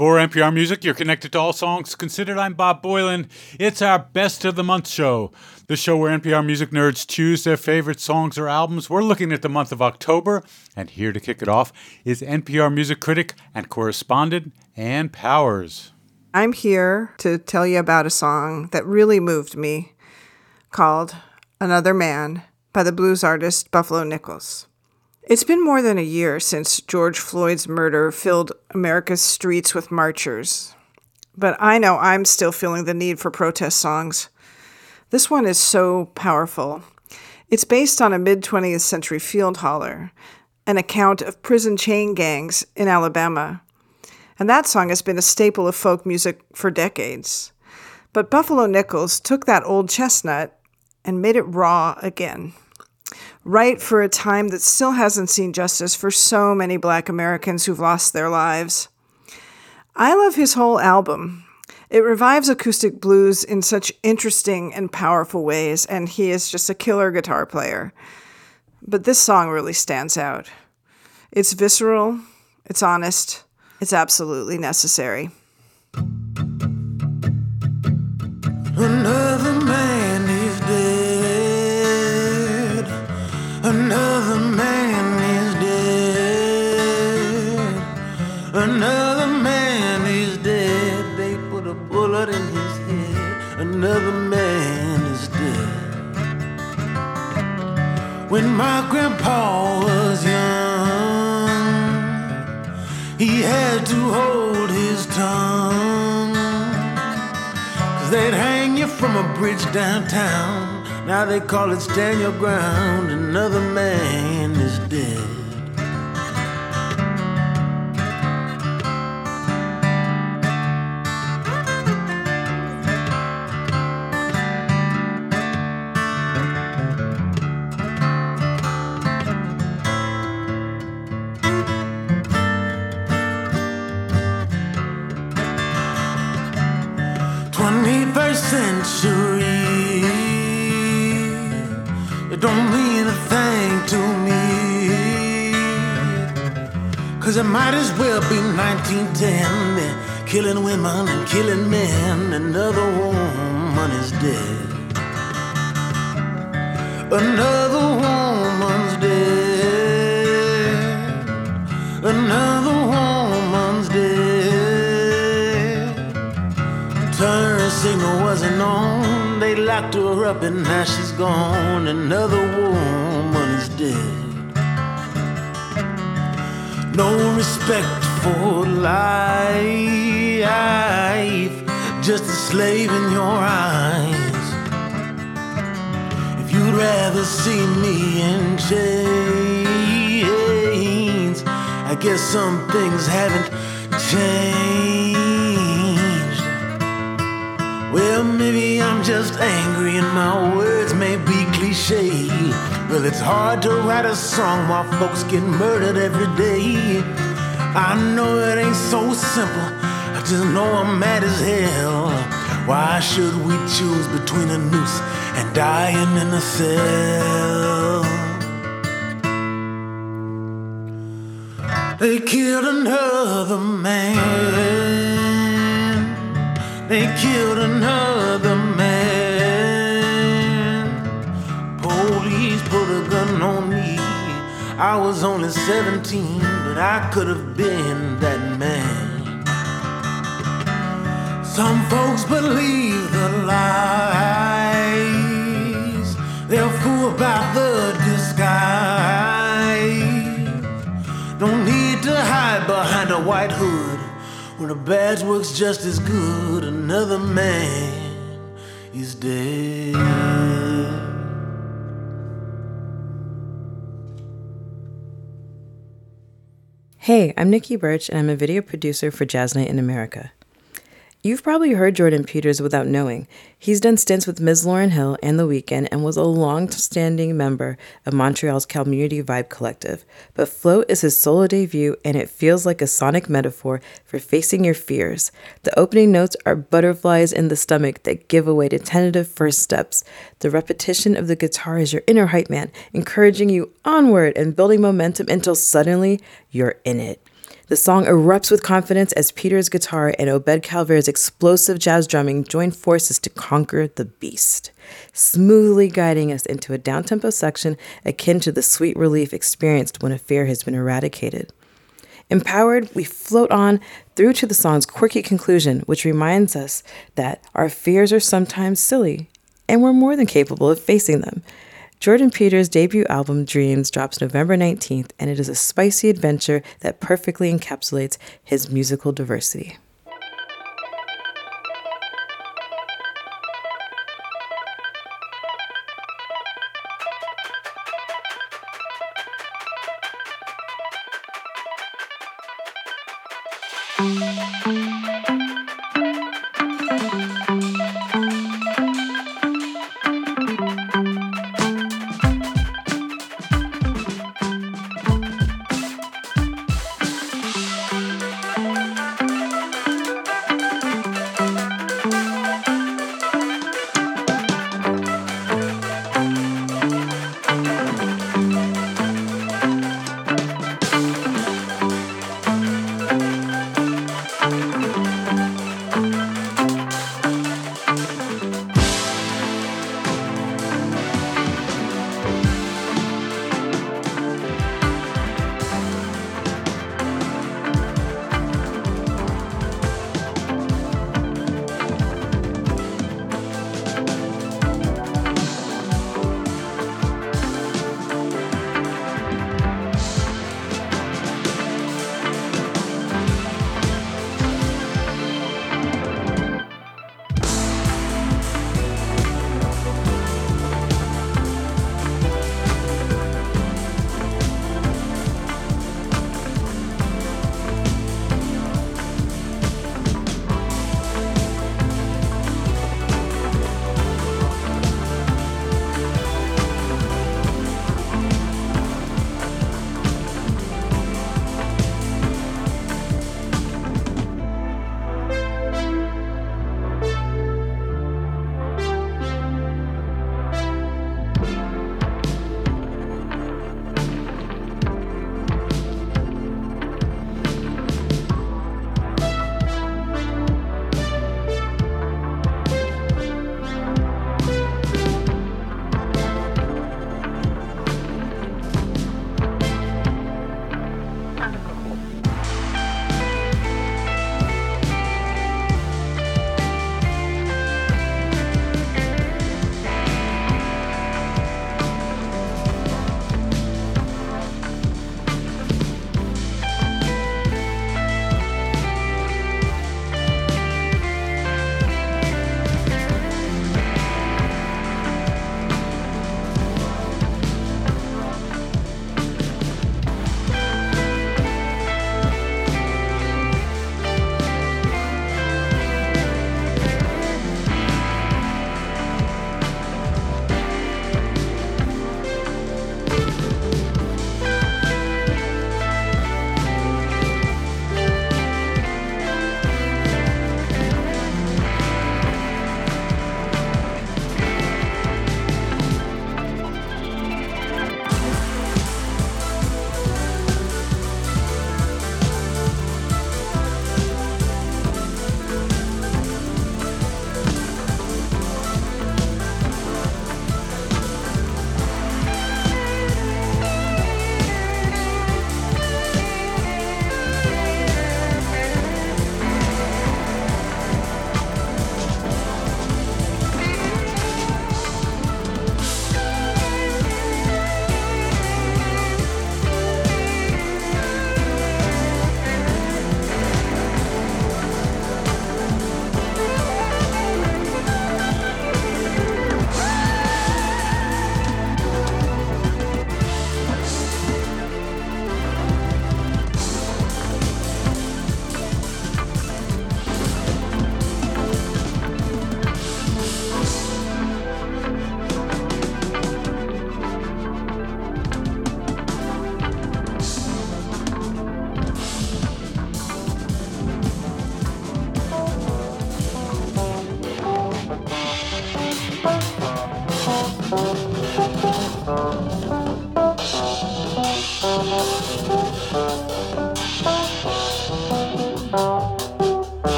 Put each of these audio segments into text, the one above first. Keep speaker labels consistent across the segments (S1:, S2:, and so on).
S1: For NPR Music, you're connected to all songs considered. I'm Bob Boilen. It's our Best of the Month show, the show where NPR music nerds choose their favorite songs or albums. We're looking at the month of October, and here to kick it off is NPR music critic and correspondent Ann Powers.
S2: I'm here to tell you about a song that really moved me called Another Man by the blues artist Buffalo Nichols. It's been more than a year since George Floyd's murder filled America's streets with marchers. But I know I'm still feeling the need for protest songs. This one is so powerful. It's based on a mid 20th century field holler, an account of prison chain gangs in Alabama. And that song has been a staple of folk music for decades. But Buffalo Nichols took that old chestnut and made it raw again right for a time that still hasn't seen justice for so many black Americans who've lost their lives. I love his whole album. It revives acoustic blues in such interesting and powerful ways, and he is just a killer guitar player. But this song really stands out. It's visceral, it's honest, it's absolutely necessary.
S3: When my grandpa was young, he had to hold his tongue. Cause they'd hang you from a bridge downtown. Now they call it stand your ground. Another man is dead. Cause it might as well be 1910. Killing women and killing men. Another woman is dead. Another woman's dead. Another woman's dead. Turn signal wasn't on they locked her up and now she's gone. Another woman is dead. No respect for life, just a slave in your eyes. If you'd rather see me in chains, I guess some things haven't changed. Well, maybe I'm just angry and my words may be cliche. Well, it's hard to write a song while folks get murdered every day. I know it ain't so simple, I just know I'm mad as hell. Why should we choose between a noose and dying in a cell? They killed another man. They killed another man. A gun on me. I was only 17, but I could have been that man. Some folks believe the lies. They're fool about the disguise. Don't need to hide behind a white hood. When a badge works just as good, another man is dead.
S4: Hey, I'm Nikki Birch, and I'm a video producer for Jazz Night in America. You've probably heard Jordan Peters without knowing. He's done stints with Ms. Lauryn Hill and The Weeknd and was a long-standing member of Montreal's Kalmunity Vibe Collective. But Float is his solo debut and it feels like a sonic metaphor for facing your fears. The opening notes are butterflies in the stomach that give away to tentative first steps. The repetition of the guitar is your inner hype man, encouraging you onward and building momentum until suddenly you're in it. The song erupts with confidence as Peter's guitar and Obed Calvaire's explosive jazz drumming join forces to conquer the beast, smoothly guiding us into a downtempo section akin to the sweet relief experienced when a fear has been eradicated. Empowered, we float on through to the song's quirky conclusion, which reminds us that our fears are sometimes silly and we're more than capable of facing them. Jordan Peters' debut album, Dreams, drops November 19th, and it is a spicy adventure that perfectly encapsulates his musical diversity.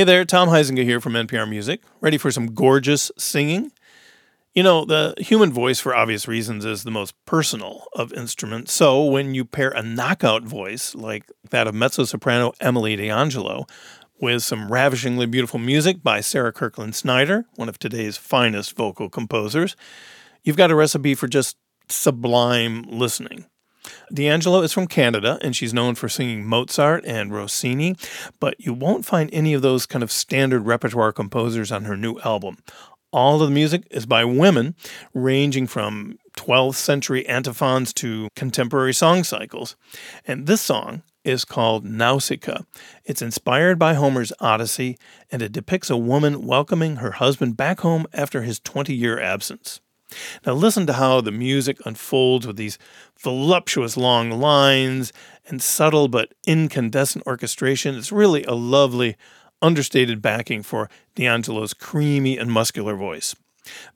S5: Hey there, Tom Huizenga here from NPR Music. Ready for some gorgeous singing? You know, the human voice, for obvious reasons, is the most personal of instruments. So when you pair a knockout voice like that of mezzo soprano Emily D'Angelo with some ravishingly beautiful music by Sarah Kirkland Snider, one of today's finest vocal composers, you've got a recipe for just sublime listening. D'Angelo is from Canada and she's known for singing Mozart and Rossini, but you won't find any of those kind of standard repertoire composers on her new album. All of the music is by women, ranging from 12th century antiphons to contemporary song cycles. And this song is called Nausicaa. It's inspired by Homer's Odyssey, and it depicts a woman welcoming her husband back home after his 20 year absence. Now, listen to how the music unfolds with these voluptuous long lines and subtle but incandescent orchestration. It's really a lovely, understated backing for D'Angelo's creamy and muscular voice.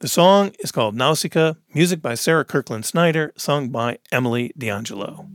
S5: The song is called Nausicaa, music by Sarah Kirkland Snider, sung by Emily D'Angelo.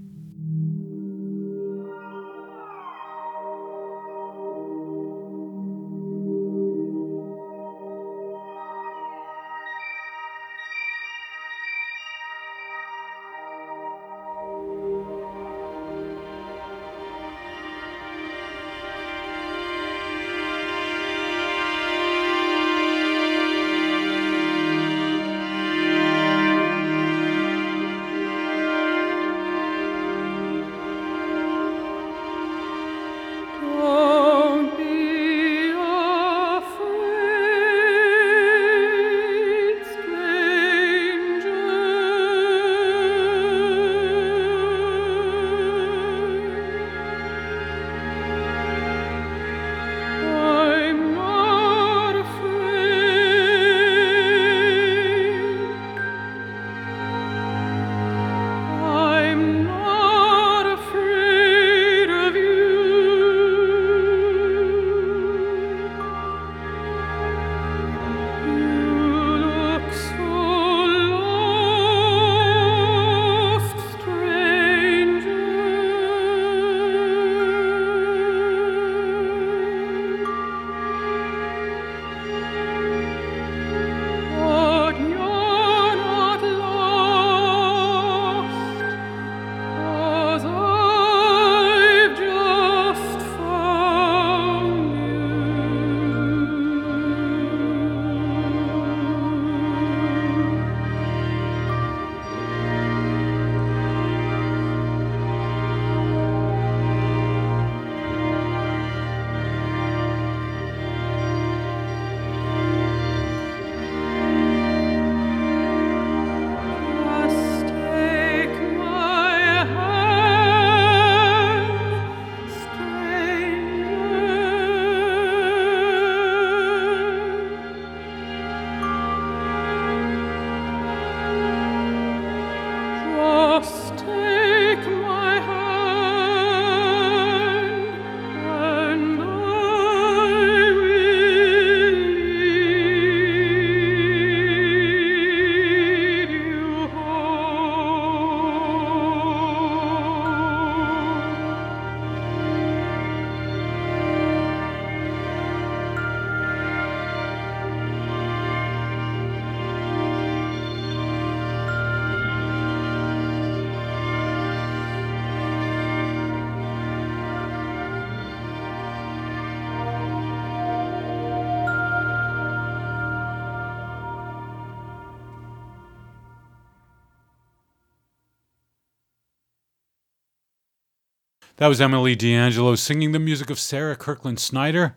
S1: That was Emily D'Angelo singing the music of Sarah Kirkland Snider.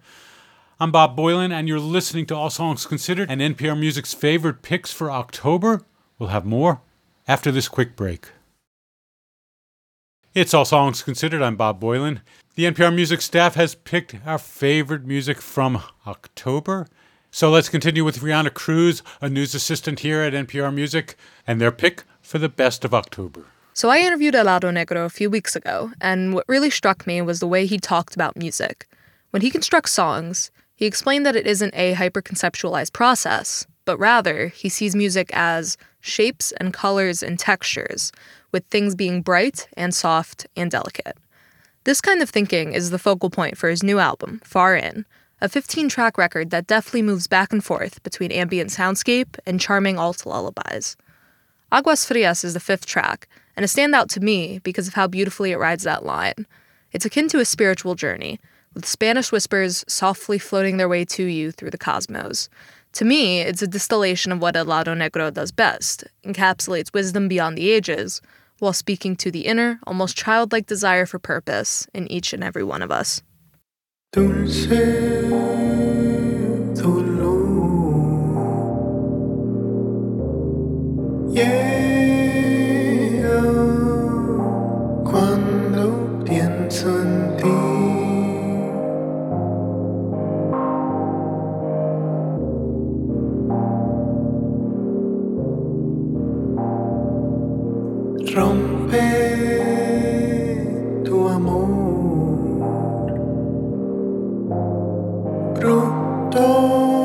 S1: I'm Bob Boilen, and you're listening to All Songs Considered and NPR Music's favorite picks for October. We'll have more after this quick break. It's All Songs Considered. I'm Bob Boilen. The NPR Music staff has picked our favorite music from October. So let's continue with Reanna Cruz, a news assistant here at NPR Music, and their pick for the best of October.
S6: So I interviewed Helado Negro a few weeks ago, and what really struck me was the way he talked about music. When he constructs songs, he explained that it isn't a hyperconceptualized process, but rather he sees music as shapes and colors and textures, with things being bright and soft and delicate. This kind of thinking is the focal point for his new album, Far In, a 15 track record that deftly moves back and forth between ambient soundscape and charming alt lullabies. Aguas Frias is the fifth track, and a standout to me because of how beautifully it rides that line. It's akin to a spiritual journey, with Spanish whispers softly floating their way to you through the cosmos. To me, it's a distillation of what Helado Negro does best encapsulates wisdom beyond the ages, while speaking to the inner, almost childlike desire for purpose in each and every one of us.
S7: Dulce. Llega Senhor.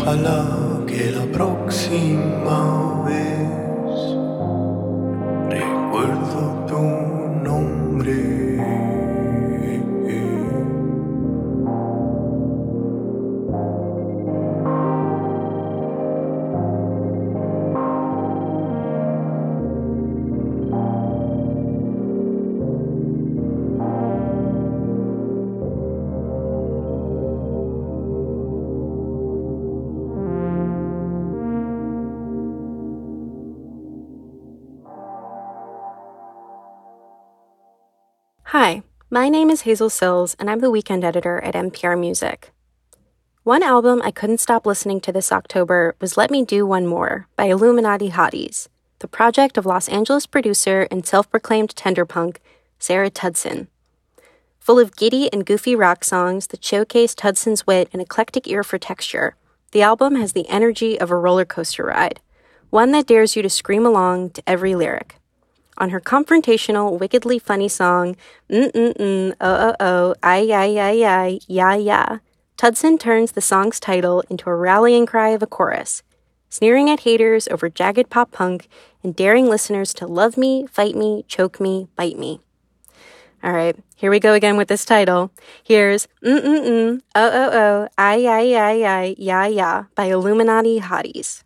S7: Ojalá que la próxima vez recuerdo tu nombre.
S8: My name is Hazel Cills, and I'm the weekend editor at NPR Music. One album I couldn't stop listening to this October was Let Me Do One More by Illuminati Hotties, the project of Los Angeles producer and self proclaimed tenderpunk Sarah Tudzin. Full of giddy and goofy rock songs that showcase Tudzin's wit and eclectic ear for texture, the album has the energy of a roller coaster ride, one that dares you to scream along to every lyric. On her confrontational, wickedly funny song, Mm Mm Mm, Oh Oh Oh, Ay Ay Ay Ay, Ya Ya, Tudzin turns the song's title into a rallying cry of a chorus, sneering at haters over jagged pop punk and daring listeners to love me, fight me, choke me, bite me.
S9: All right, here we go again with this title. Here's Mm Mm Mm Oh Oh Oh I I I I Ya Ya by Illuminati Hotties.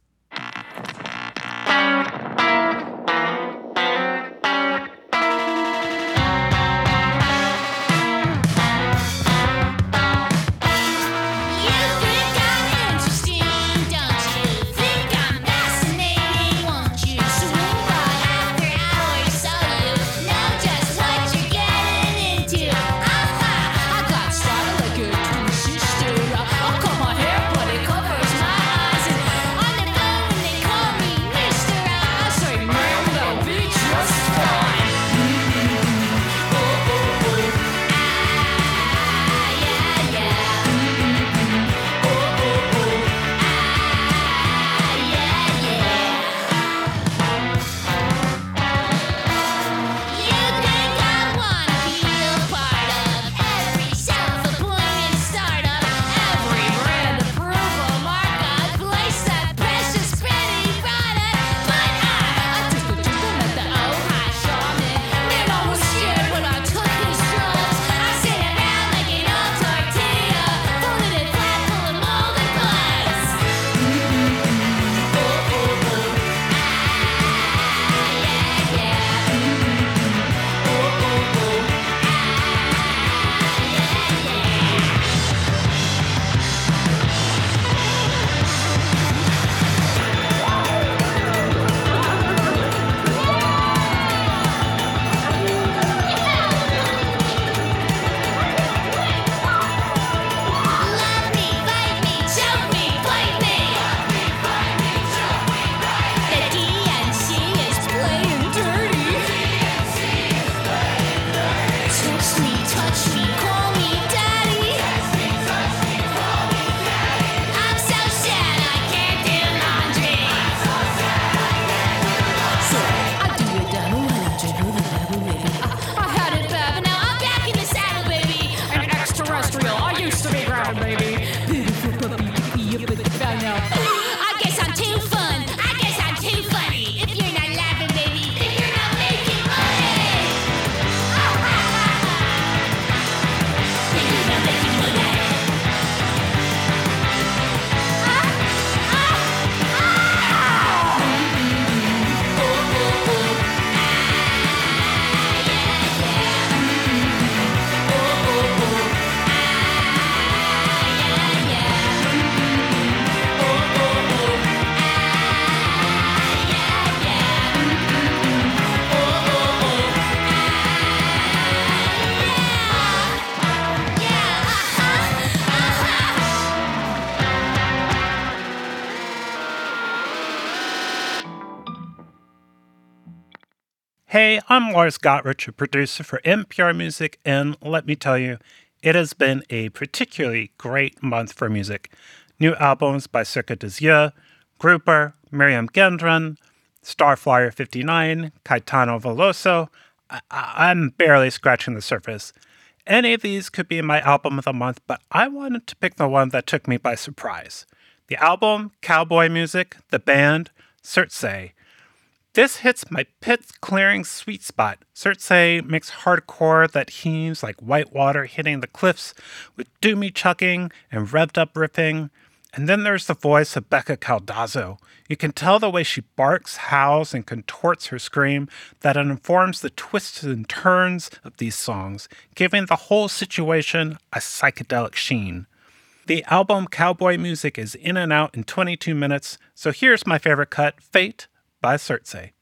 S10: Hey, I'm Lars Gotrich, a producer for NPR Music, and let me tell you, it has been a particularly great month for music. New albums by Circuit des Yeux, Grouper, Miriam Gendron, Starflyer 59, Caetano Veloso. I- I'm barely scratching the surface. Any of these could be my album of the month, but I wanted to pick the one that took me by surprise. The album, Cowboy Music, the band, Cerce. This hits my pit clearing sweet spot. Cerce makes hardcore that heaves like white water hitting the cliffs with doomy chucking and revved up riffing. And then there's the voice of Becca Caldazzo. You can tell the way she barks, howls, and contorts her scream that it informs the twists and turns of these songs, giving the whole situation a psychedelic sheen. The album Cowboy Music is in and out in 22 minutes, so here's my favorite cut, Fate by Cerce.